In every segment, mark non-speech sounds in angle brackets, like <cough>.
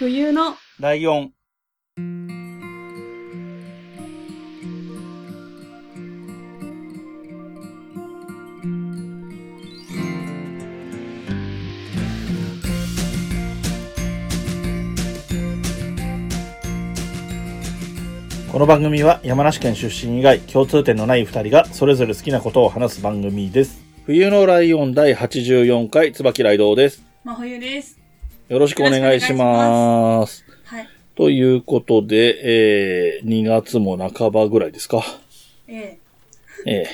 冬のライオン。この番組は山梨県出身以外共通点のない二人がそれぞれ好きなことを話す番組です。冬のライオン第84回椿ライドウです。真冬です。よろしくお願いします。はい。ということで、えー、2月も半ばぐらいですか？えええ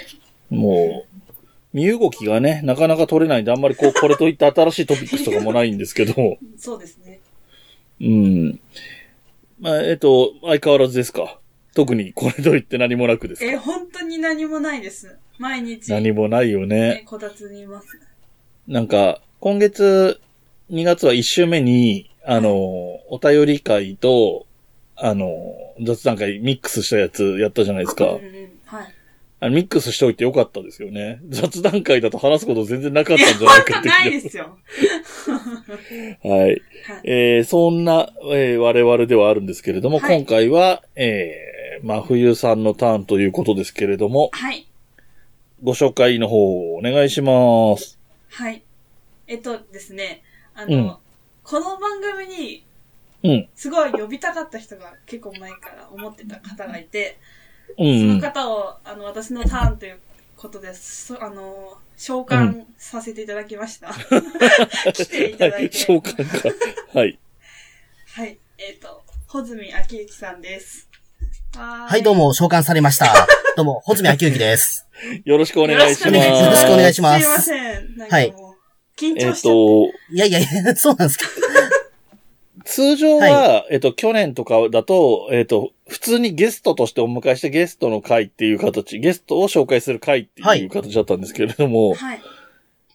もう、身動きがね、なかなか取れないんで、あんまりこう、これといった新しいトピックスとかもないんですけど、え <laughs> そうですね。うん。まあ、えっと、相変わらずですか？特にこれといって何もなくですか？えー本当に何もないです。毎日、何もないよえね。こたつにいます。なんか、今月、2月は1週目に、あの、お便り会と、あの、雑談会ミックスしたやつやったじゃないですか。うんうんはい。あのミックスしておいてよかったですよね。雑談会だと話すこと全然なかったんじゃないかってないですよ。<laughs> はい。はい。えーそんな、えー我々ではあるんですけれども、はい今回は、えー、真冬さんのターンということですけれども、はい。ご紹介の方をお願いします。はい。えっとですね、あの、うんこの番組に、うん。すごい呼びたかった人が結構前から思ってた方がいて、うそのん。方を、あの、私のターンということです。そあの、召喚させていただきました。<laughs> 来ていただいて。召喚か。はい。はい。えっ、と、穂積昭之さんです。ははい、どう。も、召喚されました。<laughs> どうも、穂積昭之です。よろしくお願いします。よろしくお願いしますよろしくお願いしますすいません。なんはいかもう、緊えっ張しちゃって。と、いやいやいや、<laughs> そうなんですか。通常は、はえっと、去年とかだと、えっと、普通にゲストとしてお迎えしてゲストの会っていう形、ゲストを紹介する会っていう形だったんですけれども、はい。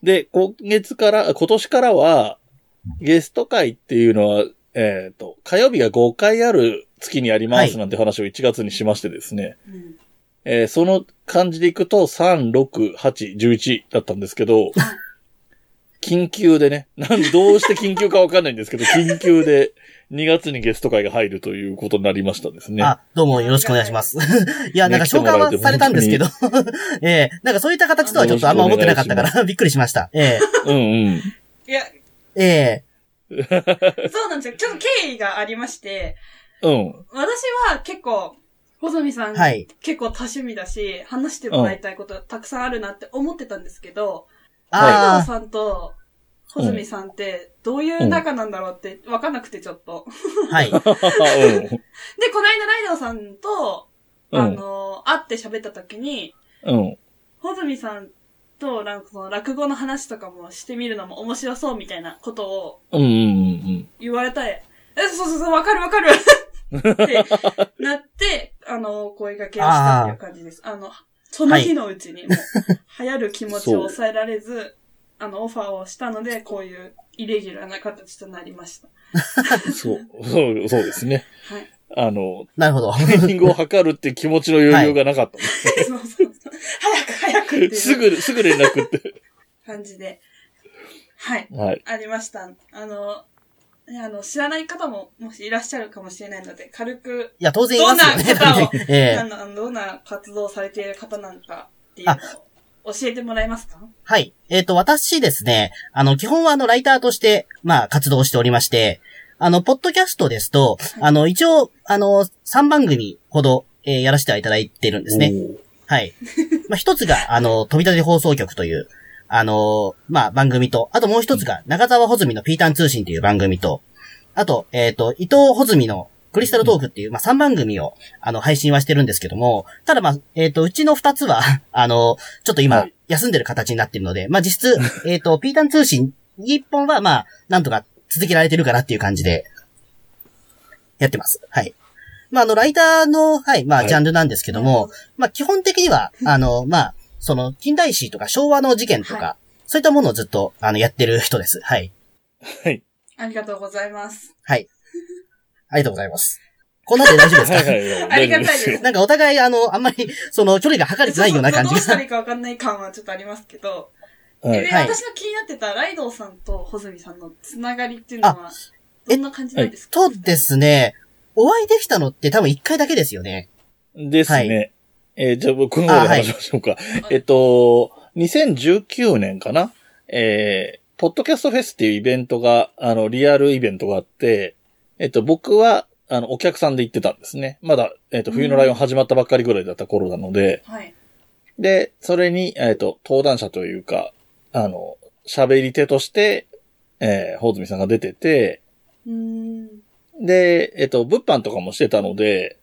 で、今月から、今年からは、ゲスト会っていうのは、えっ、と、火曜日が5回ある月にやりますなんて話を1月にしましてですね、うん。えーその感じでいくと、3、6、8、11だったんですけど、緊急でね、なん、どうして緊急かわかんないんですけど、<laughs> 緊急で2月にゲスト会が入るということになりましたですね。あ、どうもよろしくお願いします。<laughs> いや、なんか召喚はされたんですけど、<laughs> ええなんかそういった形とはちょっとあんま思ってなかったから、びっくりしました。えうんうん。いや、えええそうなんですよ。ちょっと経緯がありまして、うん。私は結構、穂積さん、はい。結構多趣味だし、話してもらいたいことたくさんあるなって思ってたんですけど、ライドウあさんと、穂積さんって、どういう仲なんだろうって分かんなくてちょっと。あ、はい。<laughs> で、この間ライドウさんと、うんあの、会って喋った時に、うん。うん。穂積さんと、なんかその落語の話とかもしてみるのも面白そうみたいなことをうんうんうん言われたえ、え、そうそうそう、わかるわかるってなって、あの、声掛けをしたっていう感じです。あの、その日のうちに、もう、<laughs> 流行る気持ちを抑えられず、あの、オファーをしたので、こういうイレギュラーな形となりました。うん。そう、<laughs> そう、そうですね。はい。あの、なるほど。タイミングを測るっていう気持ちの余裕がなかったんですそうそうそう。早く早くっていうすぐ、すぐ連絡って。感じで、はい。はい。ありました。あの、あの、知らない方ももしいらっしゃるかもしれないので、軽く、いや、当然いますよね。どんな方を <laughs> ええあの、どんな活動をされている方なのかっていうのを教えてもらえますか？はい。えっ、と、私ですね、あの、基本はあの、ライターとして、まあ、活動しておりまして、あの、ポッドキャストですと、あの、一応、あの、3番組ほど、えーやらせていただいてるんですね。はい。まあ、一つが、あの、飛び立て放送局という、あの、まあ、番組と、あともう一つが、中澤穂積のピータン通信という番組と、あと、えっ、と、伊藤穂積のクリスタルトークっていう、まあ、3番組を、あの、配信はしてるんですけども、ただまあ、えっ、と、うちの2つは、<laughs> あの、ちょっと今はい、休んでる形になってるので、まあ、実質、<laughs> えっ、と、ピータン通信1本は、まあ、なんとか続けられてるかなっていう感じで、やってます。はい。まあ、あの、ライターの、はい、まあ、はい。ジャンルなんですけども、まあ、基本的には、あの、まあ、その、近代史とか昭和の事件とか、はそういったものをずっと、あの、やってる人です。はい。はい。ありがとうございます。はい。ありがとうございます。こんなんで大丈夫ですか、はいはいはい。<laughs> ありがたいですなんかお互い、あの、あんまり、その、距離が測れてないような感じが。そうそうどうしたらいいかわかんない感はちょっとありますけど、はい私の気になってたライドウさんと穂積さんのつながりっていうのは、いどんな感じなんですか、とですね、お会いできたのって多分一回だけですよね。ですね。はえーじゃあ僕の方で話しましょうか。えっと、2019年かな？えー、ポッドキャストフェスっていうイベントが、あの、リアルイベントがあって、えっと、僕は、あの、お客さんで行ってたんですね。まだ、えっと、冬のライオン始まったばっかりぐらいだった頃なので、はい。で、それに、えっと、登壇者というか、あの、喋り手として、えー、ほうずみさんが出てて、うーん。で、えっと、物販とかもしてたので、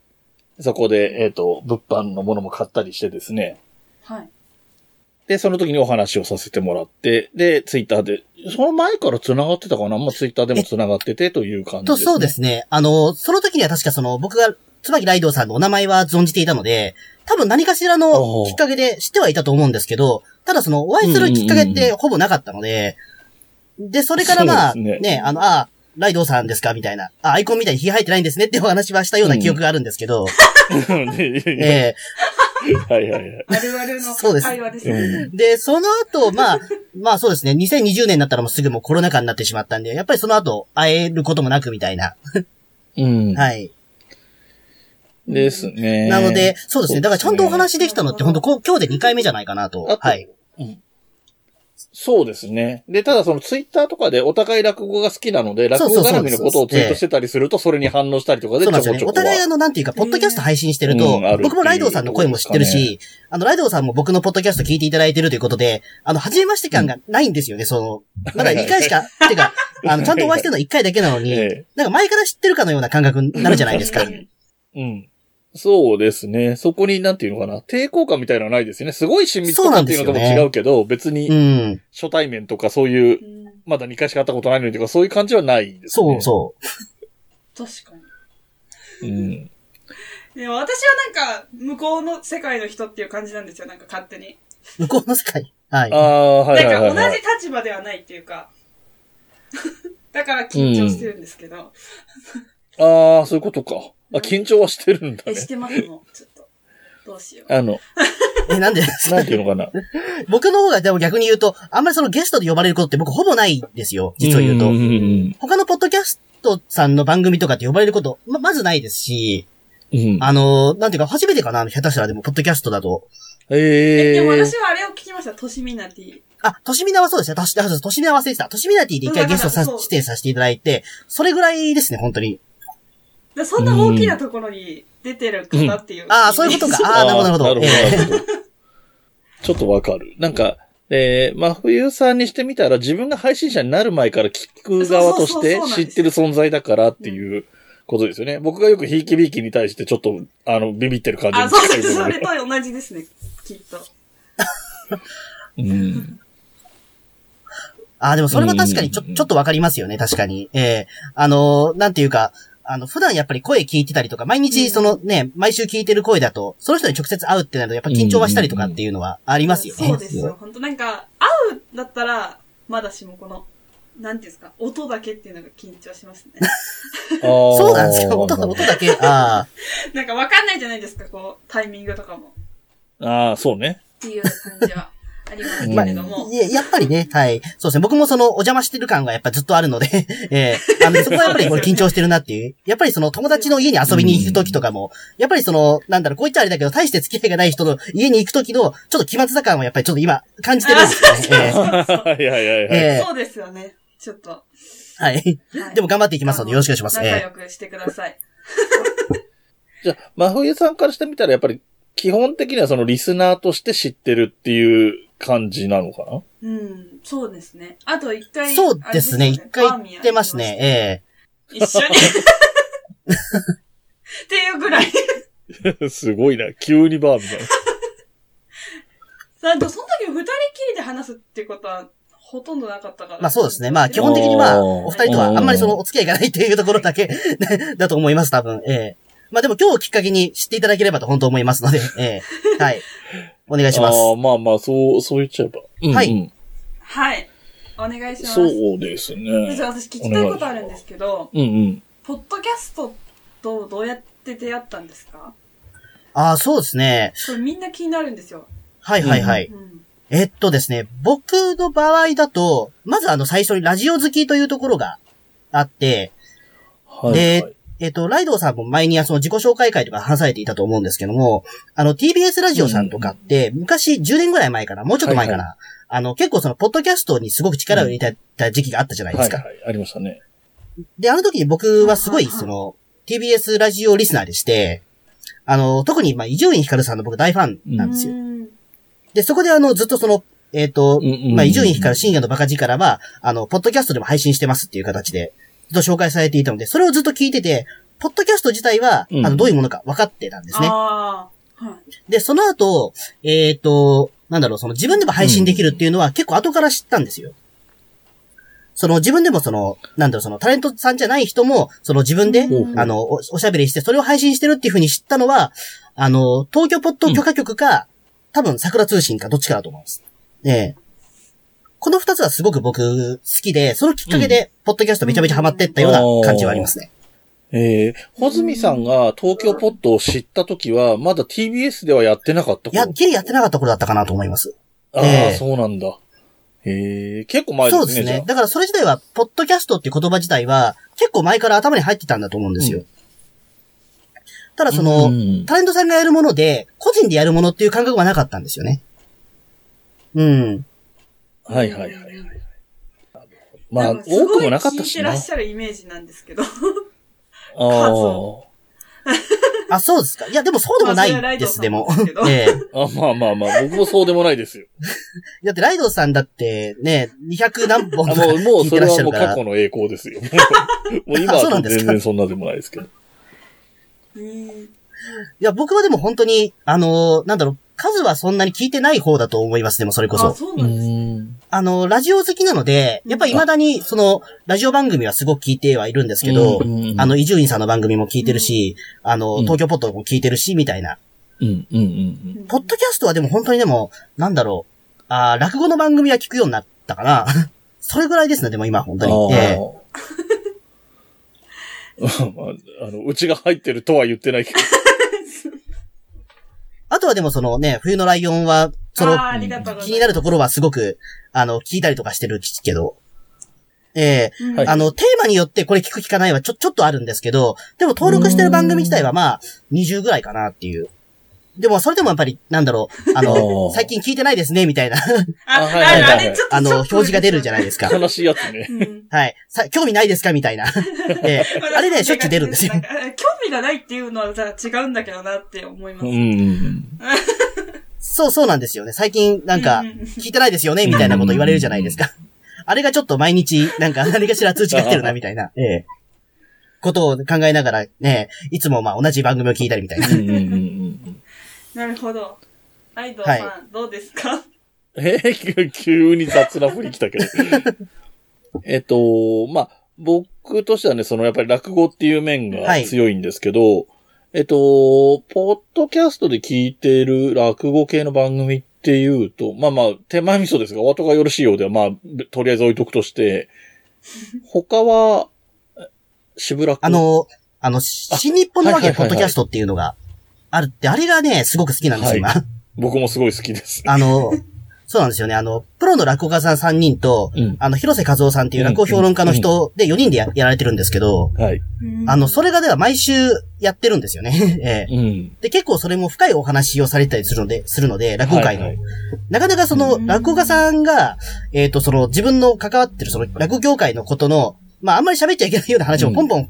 そこで、えっと、物販のものも買ったりしてですね。はい。で、その時にお話をさせてもらって、で、ツイッターで、その前から繋がってたかな？まあ、ツイッターでも繋がっててという感じと、です、ね。そうですね。あの、その時には確かその、僕が、椿ライドウさんのお名前は存じていたので、多分何かしらのきっかけで知ってはいたと思うんですけど、ただその、お会いするきっかけってほぼなかったので、で、それからまあ、ねね、あの、あ、ライドウさんですか？みたいな。あ、アイコンみたいに火入ってないんですね？ってお話はしたような記憶があるんですけど、で <laughs> えはいはいはい。あるあるの会話ですね。うんーで、その後、まあ、まあそうですね、2020年になったらもうすぐもうコロナ禍になってしまったんで、やっぱりその後、会えることもなくみたいな。うん。はい。ですね。なので、そうですね。だからちゃんとお話できたのって、本当今日で2回目じゃないかなとはい。そうですね。で、ただそのツイッターとかでお互い落語が好きなので、落語絡みのことをツイートしてたりすると、それに反応したりとかでそうなんですよね。ちょこちょこは。お互いあの、なんていうか、ポッドキャスト配信してると僕もライドウさんの声も知ってるし、あの、ライドウさんも僕のポッドキャスト聞いていただいてるということで、あの、初めまして感がないんですよね、その、まだ2回しか、てか、あの、ちゃんとお会いしてるのは1回だけなのに、えなんか前から知ってるかのような感覚になるじゃないですか。うん。そうですね。そこになんていうのかな。抵抗感みたいなのはないですよね。すごい親密とかっていうのとも違うけど、別うにん。初対面とかそういうう、んまだ2回しか会ったことないのにとかそういう感じはないですね。そうそう。<laughs> 確かに。うん。でも私はなんか、向こうの世界の人っていう感じなんですよ、なんか勝手に。向こうの世界？はいあ。あ、はいはいはい、なんかはい。同じ立場ではないっていうか。<laughs> だから緊張してるんですけど。ああ、そういうことか。あ、緊張はしてるんだえ、ねし。てますもん、ちょっと。どうしよう。あの、<laughs> え、なんで？ですかなんていうのかな？<laughs> 僕の方がでも逆に言うと、あんまりそのゲストで呼ばれることって僕ほぼないんですよ、実を言うと。んん他のポッドキャストさんの番組とかって呼ばれること、ま、まずないですし、うん。うん。あのーなんていうか、初めてかな、下手したらでも、ポッドキャストだと。えええ、でも私はあれを聞きました、としみなティ。あ、としみなはそうですね。とし、あそうとしみな忘れてた。としみなティで一回ゲストさうん指定させていただいて、それぐらいですね、本当に。でそんな大きなところに出てる方っていう。ああ、そういうことか。<laughs> ああ、なるほど、なるほど。なるえほど。ちょっとわかる。なんか、えー、まあ、冬さんにしてみたら自分が配信者になる前から聞く側として知ってる存在だからっていうことですよね。僕がよくひいきびいきに対してちょっと、あの、ビビってる感じあ、にそうです。それと同じですね、きっと。うん。ああ、でもそれは確かにちょ、うんちょっとわかりますよね、確かに。ええあのーなんていうか、あの、普段やっぱり声聞いてたりとか、毎日そのね、毎週聞いてる声だと、その人に直接会うってなると、やっぱ緊張はしたりとかっていうのはありますよね。そうですよ。本当なんか、会うだったら、まだしもこの、なんていうんですか、音だけっていうのが緊張しますね。<laughs> そそうなんですか音だ、音だけ。ああ。なんかわかんないじゃないですか、こう、タイミングとかも。ああ、そうね。っていう感じはありますけまあ、れども。いややっぱりね、はい。そうですね。僕もその、お邪魔してる感がやっぱずっとあるので、<laughs> ええあの、<laughs> そこはやっぱりこれ緊張してるなっていう。やっぱりその友達の家に遊びに行く時とかも、やっぱりその、なんだろう、こう言っちゃあれだけど、大して付き合いがない人の家に行く時の、ちょっと気まずさ感はやっぱりちょっと今、感じてるんですよね。<laughs> ええはいはいはいはい。ええそうですよね。ちょっと。ははい。いでも頑張っていきますので、よろしくお願いします。仲え良くしてください。じゃあ、真冬さんからしてみたらやっぱり基本的にはそのリスナーとして知ってるっていう感じなのかな？うん、そうですね。あと一回。そうですね。一回バーミヤン行ってますね。ええ一緒に。<laughs> っていうぐらい。すごいな。急にバーみたいな。なんと、その時二人きりで話すっていうことは、ほとんどなかったから。まあそうですね。まあ基本的にまあ、お二人とはあんまりそのお付き合いがないっていうところだけ <laughs> だと思います、多分。ええまあでも今日をきっかけに知っていただければと本当思いますので、<laughs> ええはい。お願いします。ああ、まあまあ、そう、そう言っちゃえば。うんうんはいはい。お願いします。そうですね。じゃあ私聞きたいことあるんですけど、うんうん。ポッドキャストとどうやって出会ったんですか？ああ、そうですね。これみんな気になるんですよ。はいはいはい。うん。えっとですね、僕の場合だと、まずあの最初にラジオ好きというところがあって、はい。ではいえっ、と、ライドウさんも前にその自己紹介会とか話されていたと思うんですけども、あの、TBS ラジオさんとかって、昔10年ぐらい前かな、もうちょっと前かな、はいあの、結構その、ポッドキャストにすごく力を入れてた時期があったじゃないですか。はい、はい。ありましたね。で、あの時に僕はすごい、はいはいその、TBS ラジオリスナーでして、あの、特に、まあ、伊集院光さんの僕大ファンなんですよ。うんで、そこであの、ずっとその、えっ、と、うんうんうんまあ、伊集院光深夜のバカ力は、あの、ポッドキャストでも配信してますっていう形で、ずっと紹介されていたので、それをずっと聞いてて、ポッドキャスト自体は、うんあの、どういうものか分かってたんですね。ああ。はい。で、その後、えっ、と、なんだろう、その自分でも配信できるっていうのは結構後から知ったんですよ。その自分でもその、なんだろう、そのタレントさんじゃない人も、その自分で、うんあの、おおしゃべりして、それを配信してるっていうふうに知ったのは、あの、東京ポッド許可局か、多分桜通信かどっちかだと思います。で、この二つはすごく僕好きで、そのきっかけで、ポッドキャストめちゃめちゃハマってったような感じはありますね。えー、ほずみさんが東京ポットを知った時は、まだ TBS ではやってなかったいや、頃ギリやってなかった頃だったかなと思います。ああ、ええそうなんだ。えー、結構前ですね、そうですね。だからそれ自体は、ポッドキャストっていう言葉自体は、結構前から頭に入ってたんだと思うんですよ。うただその、うんタレントさんがやるもので、個人でやるものっていう感覚はなかったんですよね。うん。はいはいはいはい。まあ、多くもなかったしな。聞いてらっしゃるイメージなんですけど。ああ。あ、そうですか。いや、でもそうでもないです、でもですけ。どええあまあまあまあ、僕もそうでもないですよ。<laughs> だってライドさんだって、ね、200何本あとかもう、もう聞いてらっそれはしゃるから。もう過去の栄光ですよ。もう <laughs> 今は全然そんなでもないですけど。うんいや、僕はでも本当に、あのーなんだろう、数はそんなに聞いてない方だと思います、でもそれこあ、そ。そうなんです。あの、ラジオ好きなので、やっぱり未だに、その、ラジオ番組はすごく聞いてはいるんですけど、あの、伊集院さんの番組も聞いてるし、あの、うん東京ポッドも聞いてるし、みたいな。うん、うん、うん。ポッドキャストはでも本当にでも、なんだろう、あー落語の番組は聞くようになったかな。<laughs> それぐらいですね、でも今、本当に。えー <laughs> まあ、あの、うちが入ってるとは言ってないけど。あとはでもそのね、冬のライオンは、その。気になるところはすごく、あの、聞いたりとかしてるけど、ええうんはいあの、テーマによってこれ聞く聞かないはちょ、ちょっとあるんですけど、でも登録してる番組自体はまあ、20ぐらいかなっていう。でも、それでもやっぱり、なんだろう、<laughs> あおの、ー最近聞いてないですね、みたいな、あ、あはいはいはいあれちょっとあの、表示が出るじゃないですか。悲しいやつね。うんはい。さ、興味ないですか？みたいな。<laughs> ええあれね、しょっちゅう出るんですよ興味がないっていうのはじゃあ違うんだけどなって思います。そうそうなんですよね。最近、なんか聞いてないですよね？みたいなこと言われるじゃないですか。あれがちょっと毎日、なんか <laughs> 何かしら通知が来てるな、みたいな、ええことを考えながら、ね、いつもまあ同じ番組を聞いたりみたいな。なるほど。アイドルさん、はどうですか？<laughs> えー急に雑な振り来たけど。<laughs> えっと、まあ、僕としてはね、そのやっぱり落語っていう面がはい強いんですけど、えっと、ポッドキャストで聞いてる落語系の番組っていうと、まあまあ、手前味噌ですが、お後がよろしいようでは、まあ、とりあえず置いとくとして、他は、しぶらく。あ、の、あの、新日本のわけはいはいはいはいポッドキャストっていうのがあるって、あれがね、すごく好きなんですよ、は今。僕もすごい好きです。あの、そうなんですよね。あの、プロの落語家さん3人と、うん。あの、広瀬和夫さんっていう落語評論家の人で4人でややられてるんですけど、はい。あの、それがでは毎週やってるんですよね。<laughs> ええうん。で、結構それも深いお話をされたりするので、するので、落語界の。はいはいなかなかそのう、ん落語家さんが、えっ、と、その、自分の関わってるその、落語業界のことの、まあ、あんまり喋っちゃいけないような話をポンポン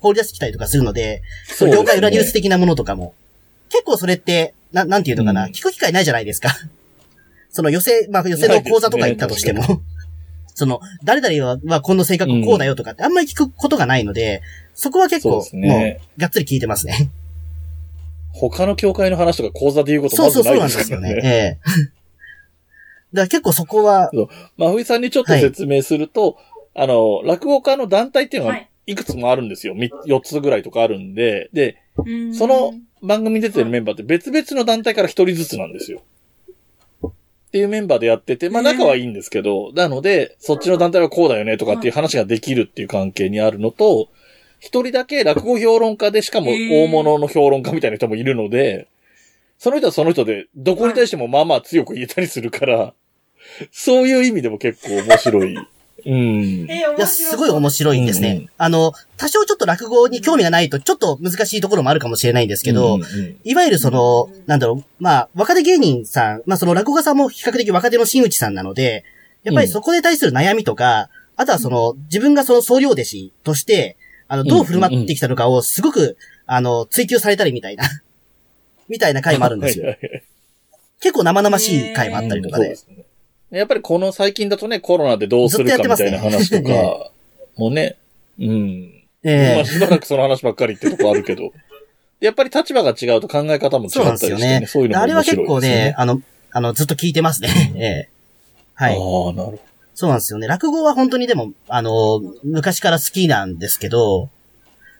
放り出してきたりとかするので、その業界裏ニュース的なものとかも。結構それって、な、なんていうのかな、うん聞く機会ないじゃないですか。<laughs> その寄せ、まあ、寄せの講座とか行ったとしても。<laughs> その、誰々は、はこの性格こうだよとかってあんまり聞くことがないので、そこは結構、ねもう、がっつり聞いてますね。他の教会の話とか講座で言うことまずそうそうそうないでなんですすよね。からね。ええ <laughs> だから結構そこは、まふいさんにちょっと説明すると、あの、落語家の団体っていうのはいいくつもあるんですよ。み4つぐらいとかあるんで、で、うんその番組に出てるメンバーって別々の団体から1人ずつなんですよ。っていうメンバーでやってて、まあ仲はいいんですけど、なので、そっちの団体はこうだよねとかっていう話ができるっていう関係にあるのと、一人だけ落語評論家でしかも大物の評論家みたいな人もいるので、その人はその人で、どこに対してもまあまあ強く言えたりするから、そういう意味でも結構面白い。うん。えー、面白いや、すごい面白いんですね。うんうんあの、多少ちょっと落語に興味がないと、ちょっと難しいところもあるかもしれないんですけど、うんうんいわゆるそのうん、なんだろう、まあ、若手芸人さん、まあその落語家さんも比較的若手の真打ちさんなので、やっぱりそこで対する悩みとか、あとはその、自分がその総領弟子として、あの、どう振る舞ってきたのかをすごく、あの、追求されたりみたいな、<laughs> みたいな回もあるんですよ。結構生々しい回もあったりとかで。やっぱりこの最近だとね、コロナでどうするかみたいな話とか、もね、うん。ええまあしばらくその話ばっかりってとこあるけど。やっぱり立場が違うと考え方も違ったりしてですよね。ね、そういうのもあれは面白いですよ結構ねね、。あの、あの、ずっと聞いてますね。<laughs> ええはい。ああ、なるほど。そうなんですよね。落語は本当にでも、あの、昔から好きなんですけど、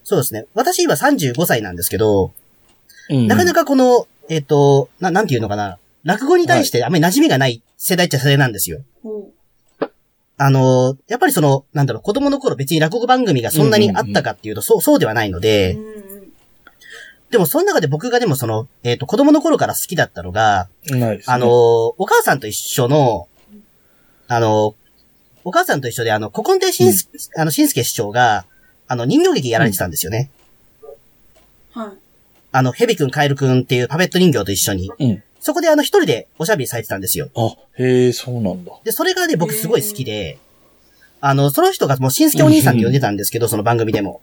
そうですね。私今35歳なんですけど、うんなかなかこの、えっ、と、な、なんていうのかな。落語に対してあんまり馴染みがない世代っちゃ世代なんですよ。あの、やっぱりその、なんだろう、子供の頃別に落語番組がそんなにあったかっていうと、そう、そうではないので、うんうんでもその中で僕がでもその、えっ、と、子供の頃から好きだったのが、ね。あの、お母さんと一緒の、あの、お母さんと一緒で、あの、古今亭しんす、あの、しんすけ師匠が、あの、人形劇やられてたんですよね。はい。あの、ヘビくん、カエルくんっていうパペット人形と一緒に。うん。そこであの、一人でおしゃべりされてたんですよ。あ、へえ、そうなんだ。で、それがね、僕すごい好きで、あの、その人がもう、しんすけお兄さんって呼んでたんですけど、その番組でも。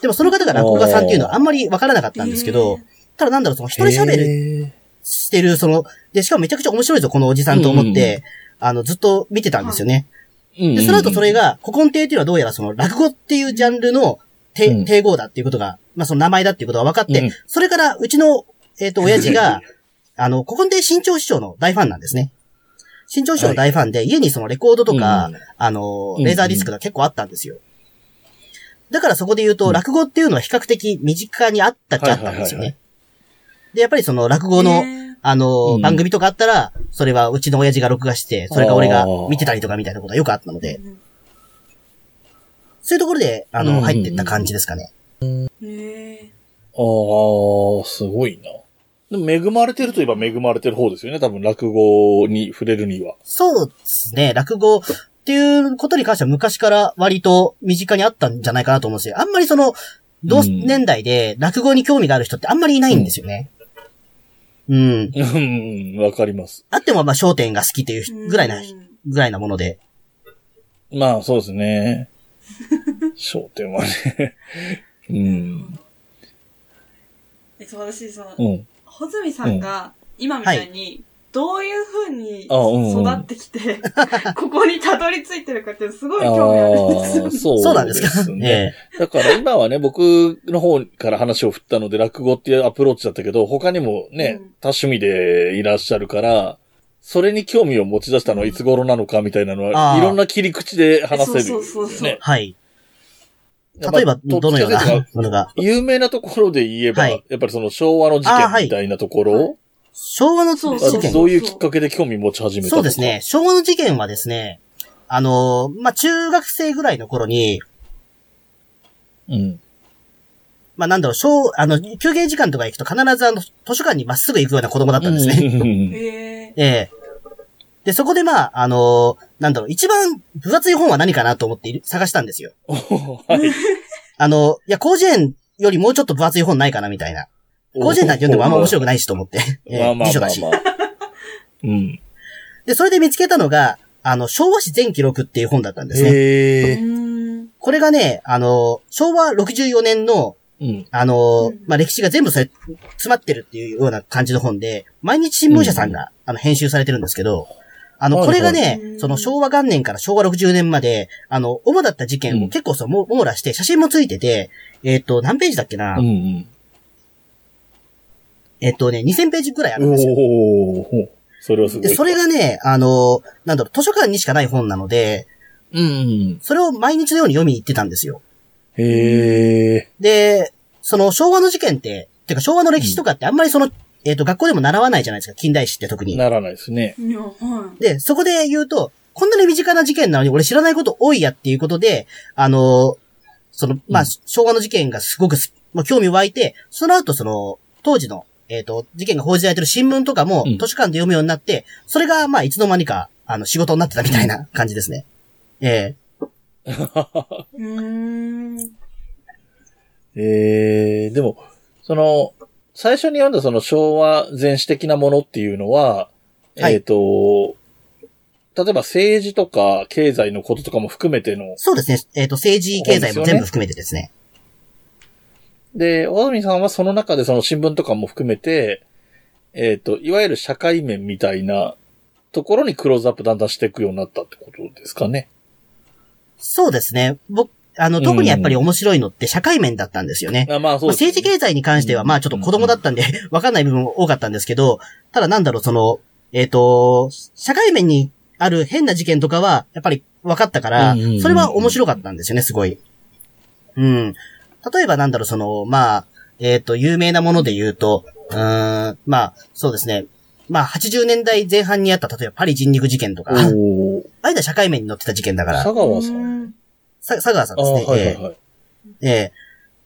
でも、その方が落語家さんっていうのはあんまりわからなかったんですけど、ただなんだろう、その一人喋るる。してる、その、で、しかもめちゃくちゃ面白いぞ、このおじさんと思って、あの、ずっと見てたんですよね。うんで、その後それ、が、古今亭っていうのはどうやらその落語っていうジャンルのてうんだっていうことが、まあその名前だっていうことが分かって、うんそれからうちの、えっ、と、親父が、<laughs> あの、古今亭新潮師匠の大ファンなんですね。新潮師匠の大ファンで、家にそのレコードとか、うんあの、うんレーザーディスクが結構あったんですよ。だからそこで言うと、うん落語っていうのは比較的身近にあったっちゃあったんですよね。で、やっぱりその落語の、あの、うん番組とかあったら、それはうちの親父が録画して、それが俺が見てたりとかみたいなことがよくあったので、うんそういうところで、あの、うん入ってった感じですかね。ああ、すごいな。でも恵まれてるといえば恵まれてる方ですよね。多分落語に触れるには。そうですね、落語っていうことに関しては昔から割と身近にあったんじゃないかなと思うんですよ。あんまりその、同年代で落語に興味がある人ってあんまりいないんですよね。うん。うん、わかります。あってもまあ焦点が好きっていうぐらいな、うんぐらいなもので。まあ、そうですね。<laughs> 焦点はね。うん。えっと、私、その、うん。穂積さんが、今みたいに、どういう風にあうんうん育ってきて、<laughs> ここにたどり着いてるかってすごい興味あるんですよ。そうそうなんですか？ね。ええだから今はね、僕の方から話を振ったので、落語っていうアプローチだったけど、他にもね、うん多趣味でいらっしゃるから、それに興味を持ち出したのはいつ頃なのかみたいなのは、いろんな切り口で話せる、ね。そうそうそうそうはい。例えば、どのようなものが。有名なところで言えば、はいやっぱりその昭和の事件みたいなところ、昭和の事件。あどういうきっかけで興味持ち始めたそうですね。。昭和の事件はですね、あのーまあ、中学生ぐらいの頃に、うん。まあ、なんだろう、小、あの、休憩時間とか行くと必ずあの、図書館にまっすぐ行くような子供だったんですね。<laughs> え。ええで、そこでまあ、あのーなんだろう、一番分厚い本は何かなと思っている探したんですよ。はい。<laughs> あの、いや、広辞苑よりもうちょっと分厚い本ないかなみたいな。広辞苑なんて読んでもあんま面白くないしと思って。辞書だし。うん。で、それで見つけたのが、あの、昭和史全記録っていう本だったんですね。うへえ。ーん。これがね、あの、昭和64年の、うん。あの、うんまあ、歴史が全部それ、詰まってるっていうような感じの本で、毎日新聞社さんが、あの、編集されてるんですけど、あの、はいこれがね、はいその昭和元年から昭和60年まで、あの、主だった事件うんを結構そう、も網羅して、写真もついてて、えっ、と、何ページだっけな、うんうん。えっ、とね、2000ページくらいあるんですよ。おおそれはすごい。で、それがね、あの、なんだろう、図書館にしかない本なので、うんうん。それを毎日のように読みに行ってたんですよ。へえ。で、その昭和の事件って、てか昭和の歴史とかってあんまりその、えっ、と、学校でも習わないじゃないですか、近代史って特に。ならないですね。で、そこで言うと、こんなに身近な事件なのに俺知らないこと多いやっていうことで、あの、その、まあ、うん昭和の事件がすごくす、まあ、興味湧いて、その後その、当時の、えっ、と、事件が報じられてる新聞とかもうん図書館で読むようになって、それが、まあ、いつの間にか、あの、仕事になってたみたいな感じですね。ええうーん。<laughs> えー、でも、その、最初に読んだその昭和前史的なものっていうのは、はいえっ、と、例えば政治とか経済のこととかも含めての、そうですね。えっ、と、政治、経済も全部含めてですね。で、小泉さんはその中でその新聞とかも含めて、えっ、と、いわゆる社会面みたいなところにクローズアップだんだんしていくようになったってことですかね。そうですね。僕、あの、うん特にやっぱり面白いのって社会面だったんですよね。あまあそうね政治経済に関しては、まあちょっと子供だったんで、わかんない部分も多かったんですけど、ただなんだろう、その、えっ、と、社会面にある変な事件とかは、やっぱり分かったからそれは面白かったんですよね、すごい。うん。例えばなんだろう、その、まあ、えっ、と、有名なもので言うと、うーん、まあ、そうですね。まあ、80年代前半にあった、例えばパリ人肉事件とか、<laughs> あいうのは社会面に載ってた事件だから、佐川さん。ん。さ佐川さんですね。ええはいはいはい。ええ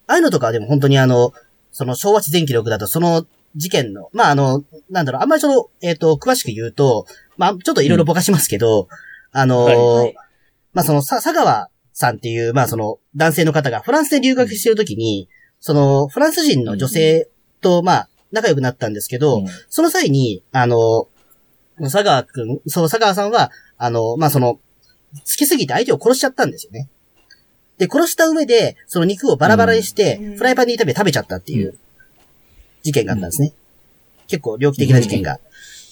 ああいうのとかはでも本当にあの、その昭和史全記録だとその事件の、まああの、なんだろう、あんまりその、えっ、と、詳しく言うと、まあちょっといろいろぼかしますけど、あのはいはいまあその、さ、佐川さんっていう、まあその、男性の方がフランスで留学してるときに、その、フランス人の女性と、まあ、仲良くなったんですけど、うんその際に、あの、佐川くん、その佐川さんは、あの、まあ、その、好きすぎて相手を殺しちゃったんですよね。で、殺した上で、その肉をバラバラにして、うんフライパンに炒めて食べちゃったっていう事件があったんですね。結構猟奇的な事件が。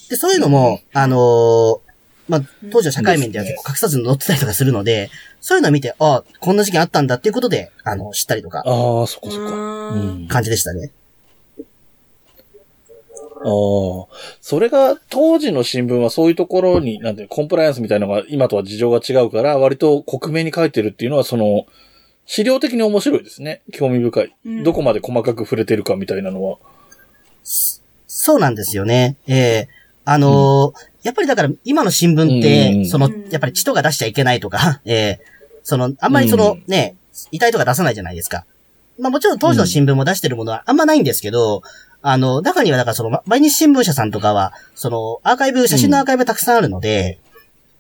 で、そういうのも、あのーまあ、当時の社会面では結構隠さずに載ってたりとかするので、そういうのを見て、ああ、こんな事件あったんだっていうことで、あの、知ったりとか、ああ、そっかそっか。ううんん。あ感じでしたね。あ。それが、当時の新聞はそういうところに、なんてコンプライアンスみたいなのが今とは事情が違うから、割と克明に書いてるっていうのは、その、資料的に面白いですね。興味深い。うんどこまで細かく触れてるかみたいなのは。そうなんですよね。ええあのーやっぱりだから今の新聞って、うんそのうん、やっぱり血とか出しちゃいけないとか、<laughs> ええその、あんまりその、うんね、遺体とか出さないじゃないですか。まあもちろん当時の新聞も出してるものはあんまないんですけど、あの、中にはだからその、ま毎日新聞社さんとかは、その、アーカイブ、写真のアーカイブたくさんあるので、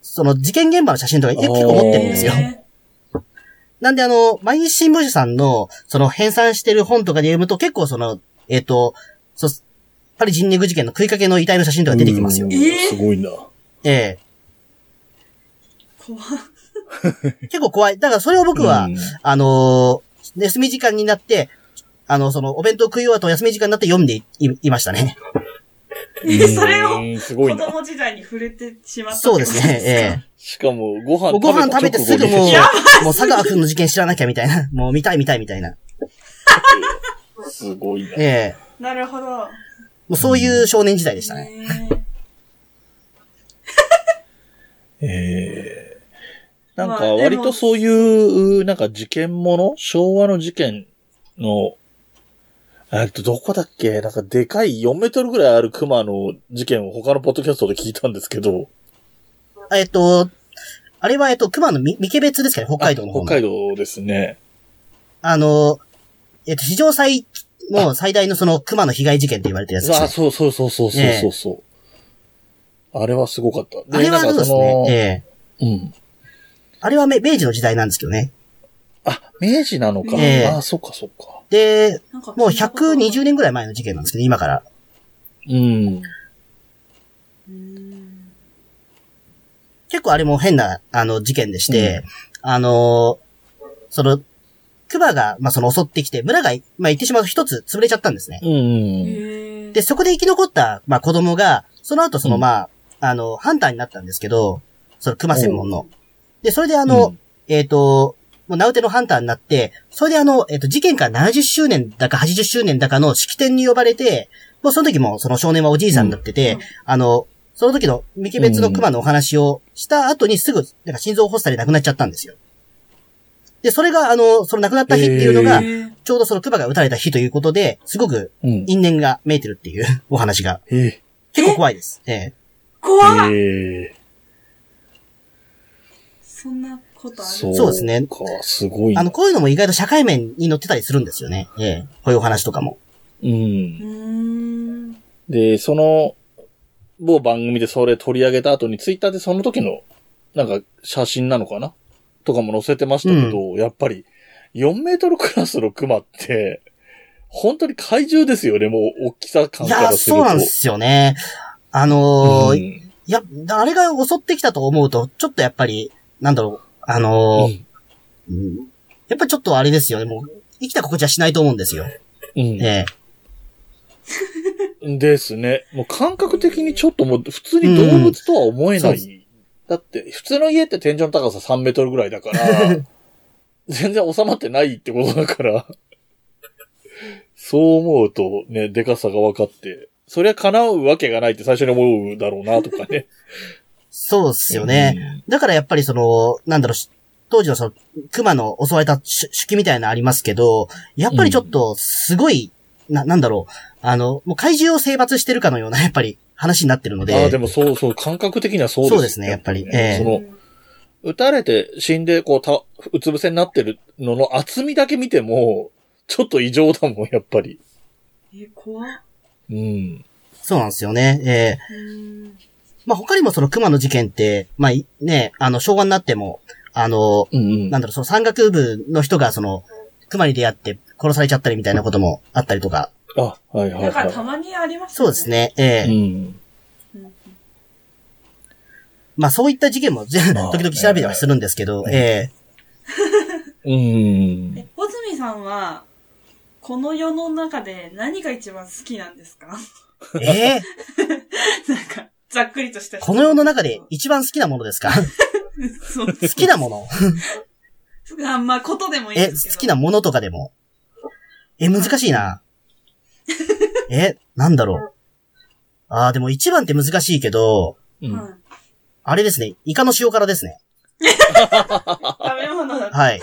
その事件現場の写真とか結構持ってるんですよ。へなんであの、毎日新聞社さんの、その編纂してる本とかで読むと結構その、えっ、と、そう、パリ人肉事件の食いかけの遺体の写真とか出てきますようん。えーすごいな。えー怖え結構怖い。だからそれを僕は、うんあのー休み時間になって、あの、その、お弁当食い終わった休み時間になって読んでいいいましたね。え <laughs> それを。子供時代に触れてしまったそうですね、ええしかも、ご飯ご飯食べてすぐもう、もうや佐川くんの事件知らなきゃみたいな。もう見たい見たいみたいな。う。すごいな。ええなるほど。もうそういう少年時代でしたね。ね。ええなんか、割とそういう、なんか事件もの？昭和の事件の、えっと、どこだっけ？なんか、でかい4メートルぐらいある熊の事件を他のポッドキャストで聞いたんですけど、えっと、あれは、えっと、熊のみ三毛別ですかね、北海道の方の。北海道ですね。あの、えっと、史上最、もう最大のその熊の被害事件って言われてるやつですあ、ね。そうそうそうそうそうそうそう。あれはすごかった。あれはそうですね。ええうん。あれはめ明治の時代なんですけどね。あ、明治なのか。ええあ、そっかそっか。で、もう120年ぐらい前の事件なんですけど、今から。うん。うん結構あれも変な、あの、事件でして、あの、その、熊が、まあ、その襲ってきて、村が、まあ、言ってしまうと一つ潰れちゃったんですね。うん。で、そこで生き残った、まあ、子供が、その後その、うんまあ、あの、ハンターになったんですけど、その熊専門の。で、それであの、うんえっ、と、もう名うてのハンターになって、それであの、えっ、と、事件から70周年だか80周年だかの式典に呼ばれて、もうその時もその少年はおじいさんになってて、うん。あの、その時の三毛別の熊のお話をした後にすぐ、なんか心臓発作で亡くなっちゃったんですよ。で、それがあの、その亡くなった日っていうのが、ちょうどその熊が撃たれた日ということで、すごくうん。因縁が見えてるっていう <laughs> お話が、え結構怖いです。ええ。怖いええそんなことあるそうですねか、すごいな。あの、こういうのも意外と社会面に載ってたりするんですよね。ええこういうお話とかも。うんう。ーん。で、その、某番組でそれ取り上げた後に、ツイッターでその時の、なんか、写真なのかなとかも載せてましたけど、やっぱり4メートルクラスのクマって、本当に怪獣ですよね、もう大きさ感いや、からすると。そうなんですよね。あのーうんいや、あれが襲ってきたと思うと、ちょっとやっぱり、なんだろう、あのーうんやっぱちょっとあれですよね、もう、生きた心地はしないと思うんですよ。うんえ <laughs> ですね。もう感覚的にちょっともう普通に動物とは思えない。うんだって、普通の家って天井の高さ3メートルぐらいだから、<laughs> 全然収まってないってことだから、そう思うとね、でかさが分かって、そりゃ叶うわけがないって最初に思うだろうなとかね。そうですよね。だからやっぱりその、なんだろうし、当時のその、熊の襲われた手手記みたいなのありますけど、やっぱりちょっと、すごい、な、なんだろう、あの、もう怪獣を征伐してるかのような、やっぱり話になってるので。ああ、でもそうそう、感覚的にはそうですそうですねやっぱりええその、撃たれて死んで、こう、た、うつ伏せになってるのの厚みだけ見ても、ちょっと異常だもん、やっぱり。え、怖っ。うん。そうなんですよね。ええうんまあ、他にもその熊の事件って、まあ、いね、あの、昭和になっても、あの、うんうん。なんだろう、その山岳部の人がその、熊に出会って殺されちゃったりみたいなこともあったりとか。あ、はいはいだからたはまにありますそうです。ね。ええい。うん。うんまあ、そういった事件もぜ <laughs> まあ時々調べてはするんですけど、ええうん。え、穂積さんは、この世の中で何が一番好きなんですか？ええ <laughs> なんか、ざっくりとしたこの世の中で一番好きなものですか？好きなものあまあ、ことでもいいえ、ですけど。好きなものとかでも。え、難しいな。え、なんだろう。ああ、でも一番って難しいけど、うん。はいあれですね。イカの塩辛ですね。食べ物だと。はい。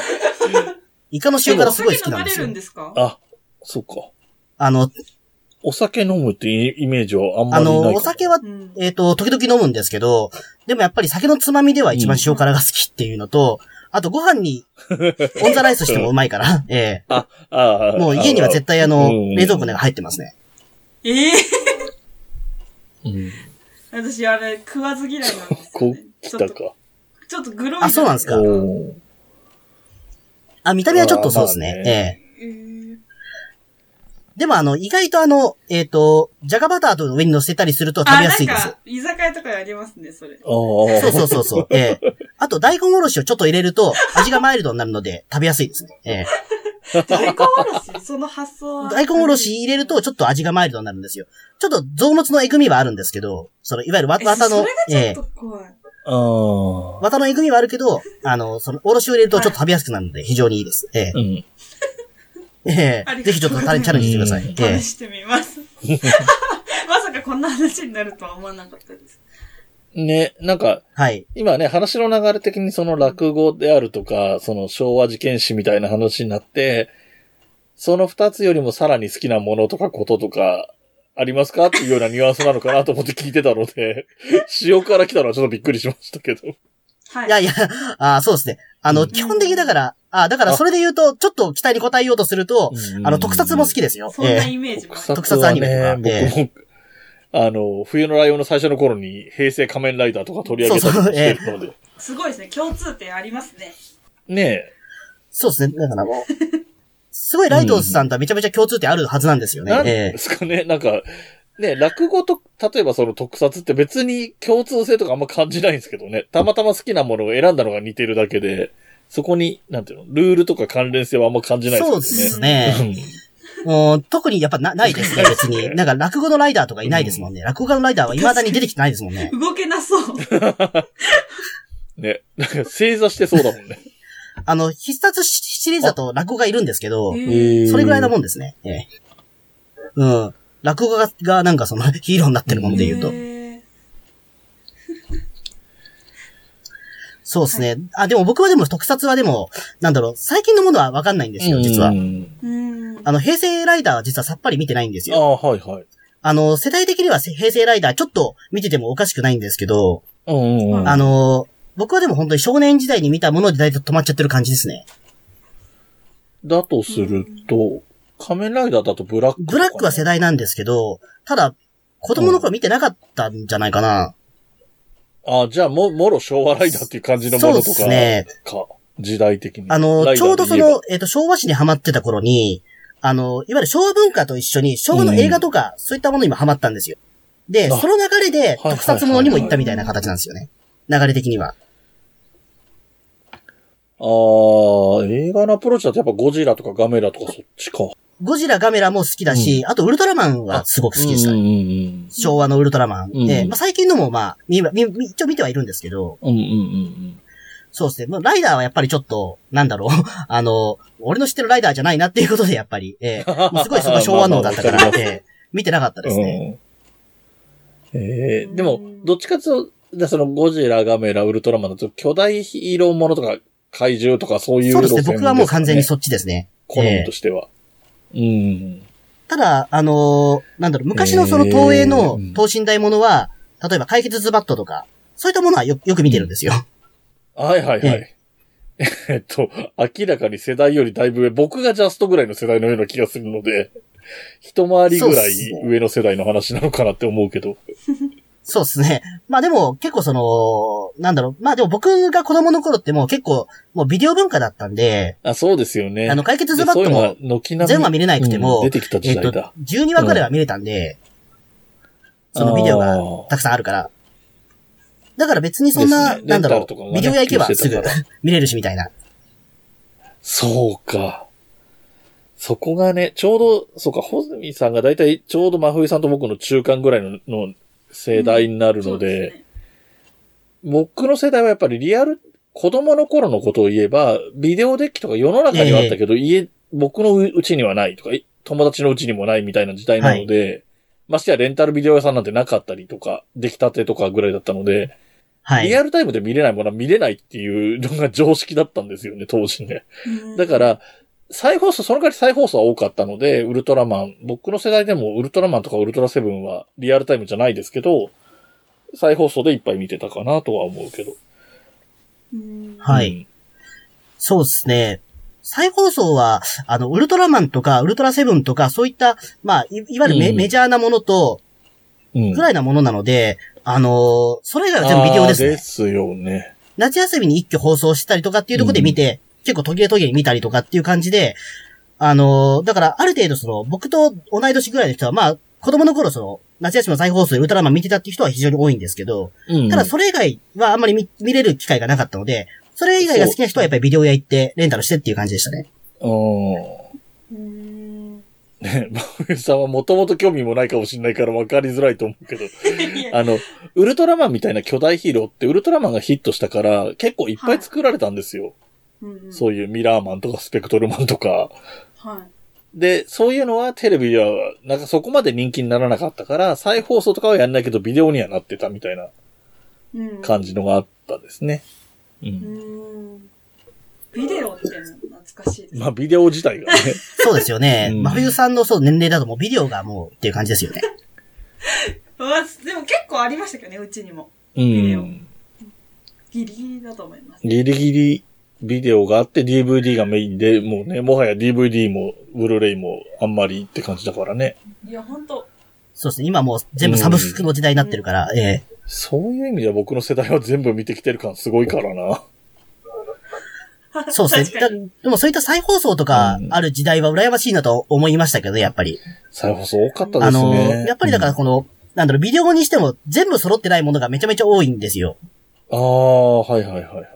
イカの塩辛すごい好きなんですよお酒飲まれるん。ですか？あ、そうか。あの、お酒飲むっていうイメージはあんまありないかも。の、お酒は、うん。えっ、と、時々飲むんですけど、でもやっぱり酒のつまみでは一番塩辛が好きっていうのと、あとご飯に <laughs> オンザライスしてもうまいから、えあ、あえもう家には絶対あの、うん冷蔵庫に入ってますね。ええうん。私、あれ、食わず嫌いなんですよ、こね。う来ちょったと、か。ちょっとグロい。あそうなんですかあ、見た目はちょっとそうですね。あーまあねえええーでもあの、意外とあの、えっ、と、じゃがバターと上に乗せたりすると食べやすいですあ、なん。か、居酒屋とかでありますね、それ。ああ。そうそうそうそう。ええあと、大根おろしをちょっと入れると、味がマイルドになるので、食べやすいですね。ええ大根おろし？その発想は？大根おろし入れると、ちょっと味がマイルドになるんですよ。ちょっと、臓物のえぐみはあるんですけど、その、いわゆるわ、え、綿のそれ、がちょええっと怖い。ああ。綿のえぐみはあるけど、あの、その、おろしを入れるとちょっと食べやすくなるので、非常にいいです。えうん。ええぜひちょっとチャレンジしてください。ええ試してみます。<laughs> まさかこんな話になるとは思わなかったです。ね、なんか、はい。今ね、話の流れ的にその落語であるとか、その昭和事件史みたいな話になって、その二つよりもさらに好きなものとかこととか、ありますか？っていうようなニュアンスなのかなと思って聞いてたので、<laughs> 塩から来たのはちょっとびっくりしましたけど。はい。いやいや、あーそうですね。あの、うん基本的にだから、あーだからそれで言うと、ちょっと期待に応えようとすると、あの、特撮も好きですよ。そんなええイメージもある。特特撮アニメとかね、僕も、あの、冬のライオンの最初の頃に平成仮面ライダーとか取り上げたりもしてるので。すごいですね。共通点ありますね。ねそうですね。だからもう、すごいライトさんとはめちゃめちゃ共通点あるはずなんですよえ。なんね。ええですかね、なんか、ね、落語と、例えばその特撮って別に共通性とかあんま感じないんですけどね。たまたま好きなものを選んだのが似てるだけで、そこに、なんていうの、ルールとか関連性はあんま感じないそうですね。ね。もう特にやっぱなないですね、<laughs> 別に。なんか落語のライダーとかいないですもんね。落語家のライダーは未だに出てきてないですもんね。動けなそう。ね。なんか正座してそうだもんね。あの、必殺シリーズだと落語がいるんですけど、えそれぐらいなももんですね。ええうん。落語家がなんかその <laughs> ヒーローになってるもので言うと。えそうですね。あ、でも僕はでも特撮はでも、なんだろう、最近のものはわかんないんですよ、実はう。んーうん。あの、平成ライダーは実はさっぱり見てないんですあよ。あ、はいはい。あの、世代的には平成ライダーちょっと見ててもおかしくないんですけど。あの、僕はでも本当に少年時代に見たもので大体止まっちゃってる感じですね。だとすると、仮面ライダーだとブラックブラックは世代なんですけど、ただ、子供の頃見てなかったんじゃないかな。あじゃあも、もろ昭和ライダーっていう感じのもそうでのとか。すね。か。時代的に。あの、ちょうどその、えっ、と、昭和史にハマってた頃に、あの、いわゆる昭和文化と一緒に昭和の映画とか、そういったものにもハマったんですよ。で、あその流れではい特撮ものにも行ったみたいな形なんですよね。流れ的には。ああ、映画のアプローチだとやっぱゴジラとかガメラとかそっちか。ゴジラ、ガメラも好きだし、あとウルトラマンはすごく好きでした。うんうん昭和のウルトラマン。うんえーまあ、最近のもまあ、見、見、見一応見てはいるんですけど、うん。うんうんうんそうですね。まあ、ライダーはやっぱりちょっと、なんだろう。<laughs> あの、俺の知ってるライダーじゃないなっていうことで、やっぱり、えーもうすごいそこ <laughs> 昭和能だったからえー見てなかったですね。うん。ええでも、どっちかというと、だそのゴジラ、ガメラ、ウルトラマンだと巨大ヒーローものとか怪獣とかそういうそうですね。僕はもう完全にそっちですね。好みとしては。うん。ただ、あのーなんだろう、昔のその東映のえー等身大ものは、例えば解決ズバットとか、そういったものはよよく見てるんですよ。はいはいはい。<laughs> えっと、明らかに世代よりだいぶ上、僕がジャストぐらいの世代のような気がするので、一回りぐらい上の世代の話なのかなって思うけど。そうですね。まあでも、結構その、なんだろう、まあでも僕が子供の頃ってもう結構、もうビデオ文化だったんで、あ、そうですよね。あの、解決ズでバットも全話見れなくてもうん出てきたえっと時代だ。、12話くらいは見れたんで、そのビデオがたくさんあるから。だから別にそんな、ねなんだろう、ねビデオ屋行けばすぐ <laughs> 見れるしみたいな。そうか。そこがね、ちょうど、そうか、ホズミさんがだいたいちょうど真冬さんと僕の中間ぐらいのの世代になるのそうで、すね僕の世代はやっぱりリアル、子供の頃のことを言えば、ビデオデッキとか世の中にはあったけど、家、僕のうちにはないとか、い友達のうちにもないみたいな時代なので、ましてやレンタルビデオ屋さんなんてなかったりとか、出来たてとかぐらいだったので、はい。リアルタイムで見れないものは見れないっていうのが常識だったんですよね、当時ね。うんだから、再放送、その代わり再放送は多かったので、ウルトラマン、僕の世代でもウルトラマンとかウルトラセブンはリアルタイムじゃないですけど、再放送でいっぱい見てたかなとは思うけど。うんはいうんそうですね。再放送は、あの、ウルトラマンとか、ウルトラセブンとか、そういった、まあ、いいわゆるメ,、うんメジャーなものと、うん。ぐらいなものなので、あのーそれ以外は全部ビデオですね。ですよね。夏休みに一挙放送したりとかっていうところで見て、結構途切れ途切れに見たりとかっていう感じで、あのーだから、ある程度その、僕と同い年ぐらいの人は、まあ、子供の頃その、夏休みの再放送でウルトラマン見てたっていう人は非常に多いんですけど、うん。ただそれ以外はあんまり見見れる機会がなかったので、それ以外が好きな人はやっぱりビデオ屋行ってレンタルしてっていう感じでしたね。うん。うん。ね、真冬さんはもともと興味もないかもしれないから分かりづらいと思うけど、あの、ウルトラマンみたいな巨大ヒーローってウルトラマンがヒットしたから結構いっぱい作られたんですよ。うんそういうミラーマンとかスペクトルマンとか。はで、そういうのはテレビでは、なんかそこまで人気にならなかったから、再放送とかはやんないけど、ビデオにはなってたみたいな。感じのがあったんですね。う。うんん。ビデオって懐かしいです。まあ、ビデオ自体がね。<laughs> そうですよね。うん真冬さんのそう年齢だともうビデオがもうっていう感じですよね。う <laughs> わでも結構ありましたけどね、うちにも。うビデオん。ギリギリだと思います。ギリギリビデオがあって DVD がメインで、もうね、もはや DVD もブルーレイもあんまりって感じだからね。いや、ほんと。そうですね。今もう全部サブスクの時代になってるから、ええそういう意味では僕の世代は全部見てきてる感すごいからな。<laughs> そうですね。でもそういった再放送とかうんある時代は羨ましいなと思いましたけど、やっぱり。再放送多かったであのすね。やっぱりだからこの、なんだろう、ビデオにしても全部揃ってないものがめちゃめちゃ多いんですよ。ああ、はいはいはいはい。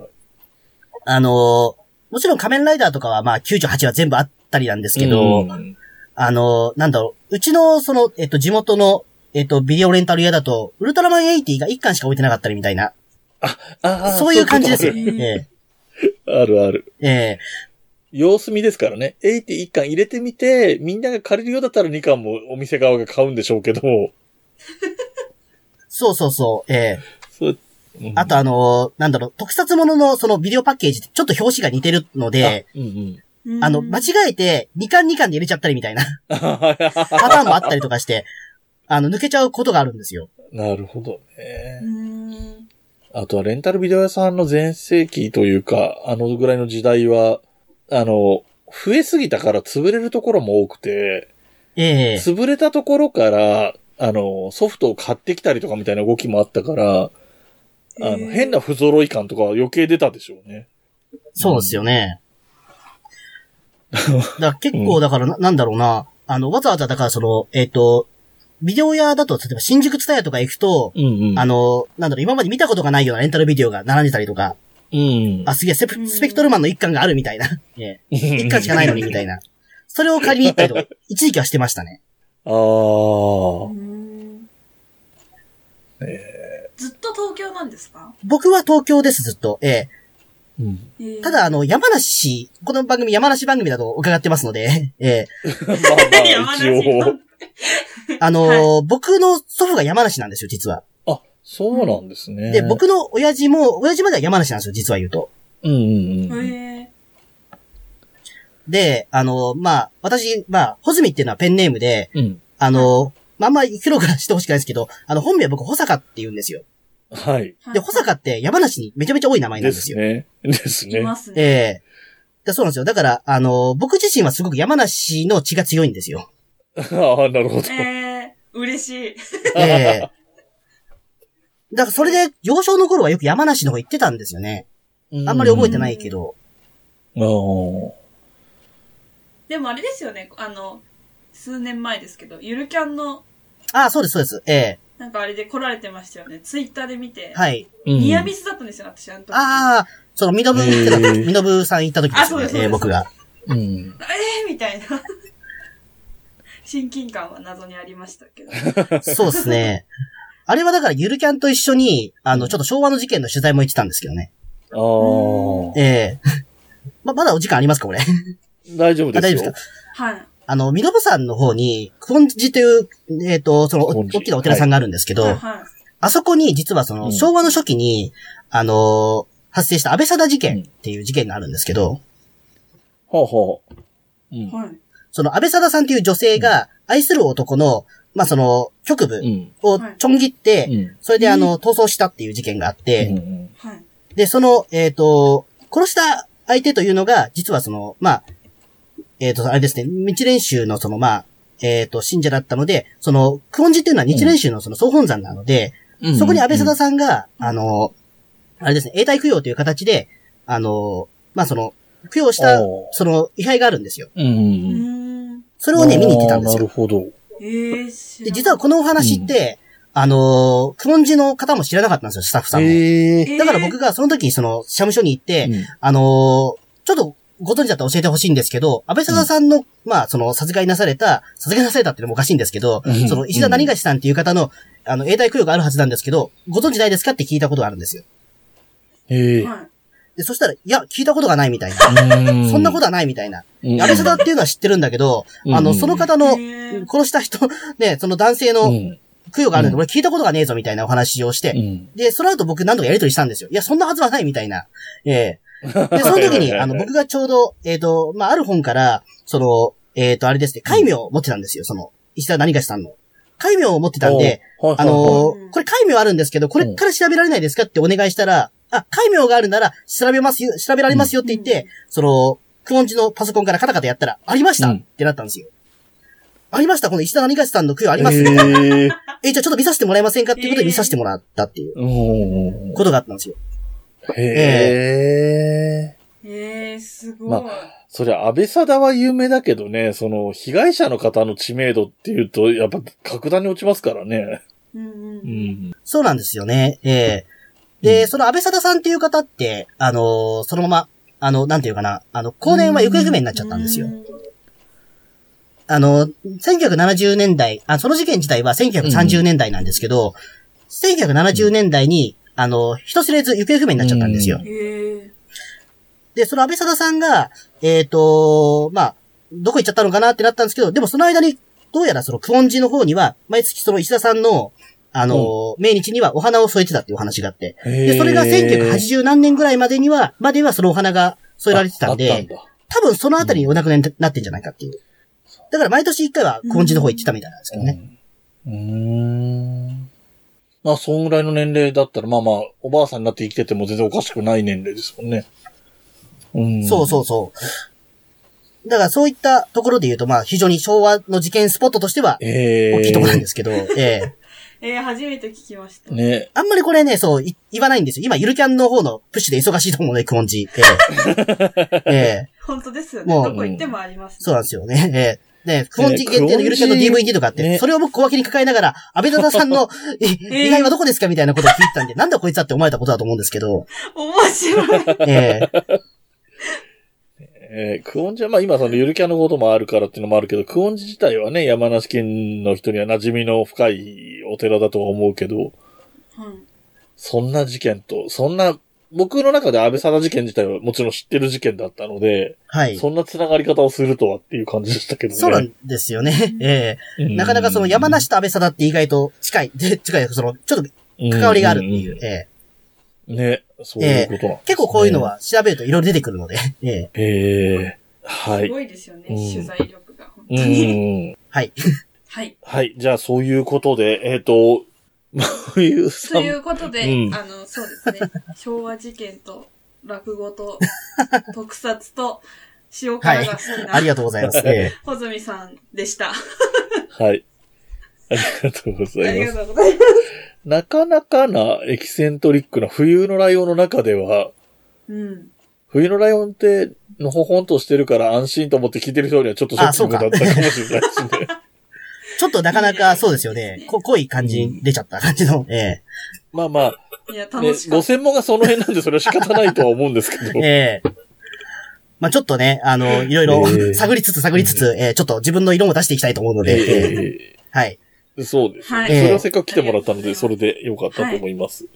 あの、もちろん仮面ライダーとかはまあ98は全部あったりなんですけど、うんあの、なんだろう、うちのその、えっと、地元の、えっと、ビデオレンタル屋だと、ウルトラマン80が1巻しか置いてなかったりみたいな、ああ、そういう感じですよ。そういうことえあるある。えええ様子見ですからね。81巻入れてみて、みんなが借りるようだったら2巻もお店側が買うんでしょうけど、そうそうそう、ええそううんあとあの、なんだろう、特撮もののそのビデオパッケージってちょっと表紙が似てるので、うんうん。うんあの、間違えて2巻2巻で入れちゃったりみたいな <laughs> パターンもあったりとかして、あの、抜けちゃうことがあるんですよ。なるほどねう。ん。あとはレンタルビデオ屋さんの全盛期というか、あのぐらいの時代は、あの、増えすぎたから潰れるところも多くて、ええ潰れたところから、あの、ソフトを買ってきたりとかみたいな動きもあったから、あの、変な不揃い感とかは余計出たでしょうね。そうですよね。だから結構、だからな、なんだろうな。あの、わざわざ、だからその、えっ、と、ビデオ屋だと、例えば新宿ツタヤとか行くと、うんうん。あの、なんだろう、今まで見たことがないようなレンタルビデオが並んでたりとか、うん。あ、すげえ、スペスペクトルマンの一巻があるみたいな。ええ一一巻しかないのにみたいな。それを借りに行ったりとか、<laughs> 一時期はしてましたね。ああ。うんえずっと東京なんですか？僕は東京です、ずっと。ええうん。えーただ、あの、山梨、この番組山梨番組だと伺ってますので、ええ <laughs> まあ一応。あのー僕の祖父が山梨なんですよ、実は。あ、そうなんですね。で、僕の親父も、親父までは山梨なんですよ、実は言うと。うんうんうん。へで、あのーまあ、私、まあ、ホズミっていうのはペンネームで、うん。あのーまあ、あんまり広くしてほしくないですけど、あの、本名は僕、保坂って言うんですよ。はい。ーで、保坂って山梨にめちゃめちゃ多い名前なんでですよ。すね。ですね。いますね。ええでそうなんですよ。だから、あのー僕自身はすごく山梨の血が強いんですよ。ああ、なるほど。えー、嬉しい。<laughs> ええだからそれで、幼少の頃はよく山梨の方行ってたんですよね。あんまり覚えてないけど。ああ。でもあれですよね、あの、数年前ですけど、ゆるキャンの、ああ、そうです、そうです。ええなんかあれで来られてましたよね。ツイッターで見て。はい。うんニアミスだったんですよ、私、あの時。ああ、その、ミノブ、へーミノブさん行った時ですよねあそうですそう。ですえー僕が。うん。えーみたいな。<laughs> 親近感は謎にありましたけど。そうですね。あれはだから、ゆるキャンと一緒に、あの、ちょっと昭和の事件の取材も行ってたんですけどね。ああ。ええま、まだお時間ありますか、これ？大丈夫です大丈夫です。か？はい。あの、ミノブさんの方に、クオンジという、えっ、と、その、大きなお寺さんがあるんですけど、はい、はい。あそこに実はその、うん昭和の初期に、あのー発生した安倍貞事件っていう事件があるんですけど、ほうほう。うん。はい。その安倍貞さんっていう女性が愛する男の、まあ、その、局部うん。をちょん切って、うん。それであの、逃走したっていう事件があって、うんはい。で、その、えっ、と、殺した相手というのが、実はその、まあ、えっ、と、あれですね、日蓮宗のその、まあ、えっ、と、信者だったので、その、久遠寺っていうのは日蓮宗のその総本山なので、うん。そこに安倍貞ささんが、あの、あれですね、永代供養という形で、あの、まあ、その、供養した、その、位牌があるんですよ。うん。う。うんーん。それをね、見に行ってたんですよ。なるほど。で、な実はこのお話って、あの、久遠寺の方も知らなかったんですよ、スタッフさんも。ええ。だから僕がその時、その、社務所に行って、うんあのーちょっとご存知だったら教えてほしいんですけど、安倍貞さんの、まあ、その、殺害なされた、殺害なされたっていうのもおかしいんですけど、うんその、石田何がしさんっていう方の、あの、永代供養があるはずなんですけど、ご存知ないですかって聞いたことがあるんですよ。ええ。はい。で、そしたら、いや、聞いたことがないみたいな。うんそんなことはないみたいな。うん安倍貞っていうのは知ってるんだけど、うんあの、その方の、へー殺した人、ね、その男性のうん。供養があるんで、うん俺聞いたことがねえぞみたいなお話をして、うん。で、その後僕何度かやりとりしたんですよ。いや、そんなはずはないみたいな。ええで、<laughs> その時に、あの、僕がちょうど、えっ、と、まあ、ある本から、その、えっ、と、あれですね、戒名を持ってたんですよ、その、石田何がしさんの。戒名を持ってたんで、あのうん。これ戒名あるんですけど、これから調べられないですかってお願いしたら、あ、戒名があるなら、調べますよ、調べられますよって言って、その、クオンジのパソコンからカタカタやったら、ありました、うん。ってなったんですよ。ありました？この石田何がしさんの供養あります、ええ。え、じゃあちょっと見させてもらえませんかっていうことで見させてもらったっていううん。ことがあったんですよ。へえ。えー、すごい。まそりゃ、安倍貞は有名だけどね、その、被害者の方の知名度っていうと、やっぱ、格段に落ちますからね。うんうんううん。ん。そうなんですよね。ええで、その安倍貞さんっていう方って、あのーそのまま、あの、なんていうかな、あの、後年は行方不明になっちゃったんですよう。んあの、1970年代、あ、その事件自体は1930年代なんですけど、1970年代に、あの、人知れず行方不明になっちゃったんですよ。へーで、その安倍貞さんが、えっ、と、まあ、どこ行っちゃったのかなってなったんですけど、でもその間に、どうやらその、久遠寺の方には、毎月その石田さんの、あの、命日にはお花を添えてたっていうお話があって、で、でそれが1980何年ぐらいまでには、まではそのお花が添えられてたんでん、だ。多分そのあたりにお亡くなりになってんじゃないかっていう。だから毎年一回は久遠寺の方行ってたみたいなんですけどね。うん。うーん。まあ、そんぐらいの年齢だったら、まあまあ、おばあさんになって生きてても全然おかしくない年齢ですもんね。うん。そうそうそう。だからそういったところで言うと、まあ非常に昭和の事件スポットとしては、ええ大きいところなんですけど、<laughs> えええー、初めて聞きました。ね。あんまりこれね、そう、い言わないんですよ。今、ゆるキャンの方のプッシュで忙しいと思うので、クオンジ。ええ <laughs> ええ本当ですよね。もうどこ行ってもあります、ねそうなんですよね。ええで、クオンジ限定のゆるキャンの DVD とかあって、ねそれを僕小脇に抱えながら、安倍ダダさんの、<laughs> えー意外はどこですかみたいなことを聞いてたんで、<laughs> なんだこいつだって思われたことだと思うんですけど、面白い。えええークオンジはまあ今そのゆるキャンのこともあるからっていうのもあるけど、クオンジ自体はね、山梨県の人には馴染みの深いお寺だとは思うけど、うん。そんな事件と、そんな、僕の中で安倍貞事件自体はもちろん知ってる事件だったので、はい。そんな繋がり方をするとはっていう感じでしたけどね。そうなんですよね。ええなかなかその山梨と安倍貞って意外と近い、で、近い、その、ちょっと関わりがあるっていう。ええうんね、そういうことなんですね結構こういうの。は調べるといろいろ出てくるので、ええええはい。すごいですよね、うん取材力が。本当うに。ん。はい。はい。はい。じゃあ、そういうことで、えっ、と、まあ、いうさん。ということで、うんあの、そうですね。昭和事件と、落語と、特撮と、塩辛が好きな、ありがとうございます。<laughs> ええ穂積さんでした。はい。ありがとうごあざいりがます。とうございます。なかなかなエキセントリックな冬のライオンの中では、うん。冬のライオンって、のほほんとしてるから安心と思って聞いてる人にはちょっとショッキングだったかもしれないですね。<laughs> ちょっとなかなかそうですよね。こ濃い感じに出ちゃった感じの、<laughs> ええ。まあまあ、いや、ね楽し、かごった。専門がその辺なんでそれは仕方ないとは思うんですけど。<laughs> ええ。まあちょっとね、あの、いろいろええ。探りつつ探りつつ、ええちょっと自分の色も出していきたいと思うので、ええ。えはい。えそうですね。はい。それはせっかく来てもらったので、それでよかったと思います。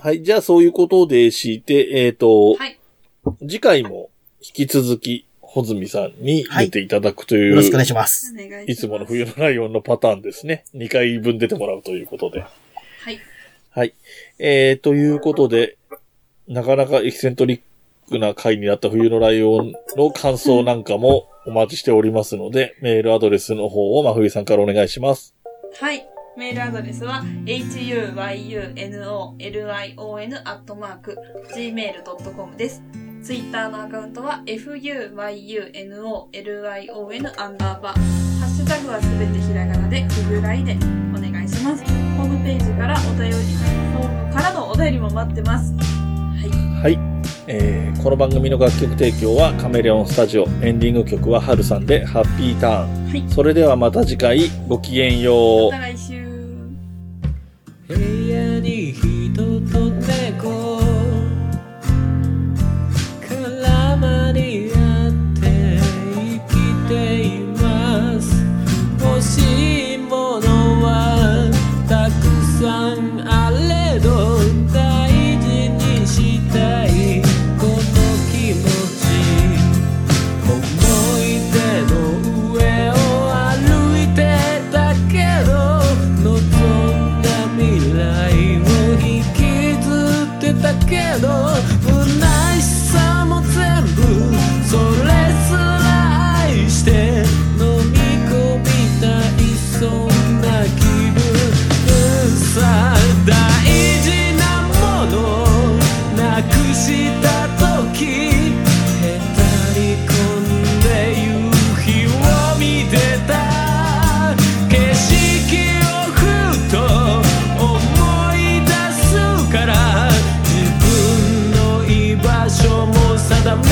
はい、じゃあそういうことでして、えっ、と、はい。次回も引き続き、穂積さんに出ていただくという、よろしくお願いします。お願いします。いつもの冬のライオンのパターンですね。2回分出てもらうということで。はい。はい。えー、ということで、なかなかエキセントリックな回になった冬のライオンの感想なんかもお待ちしておりますので、メールアドレスの方を真冬さんからお願いします。はい。メールアドレスは、huyunolion.gmail.com です。ツイッターのアカウントは、fuyunolion アンダーバー。ハッシュタグはすべてひらがなで、冬来でお願いします。ホームページからお便り、フォームからのお便りも待ってます。はい。はい。えー、この番組の楽曲提供はカメレオンスタジオ。エンディング曲はハルさんでハッピーターン。はい。それではまた次回、ごきげんよう said I'm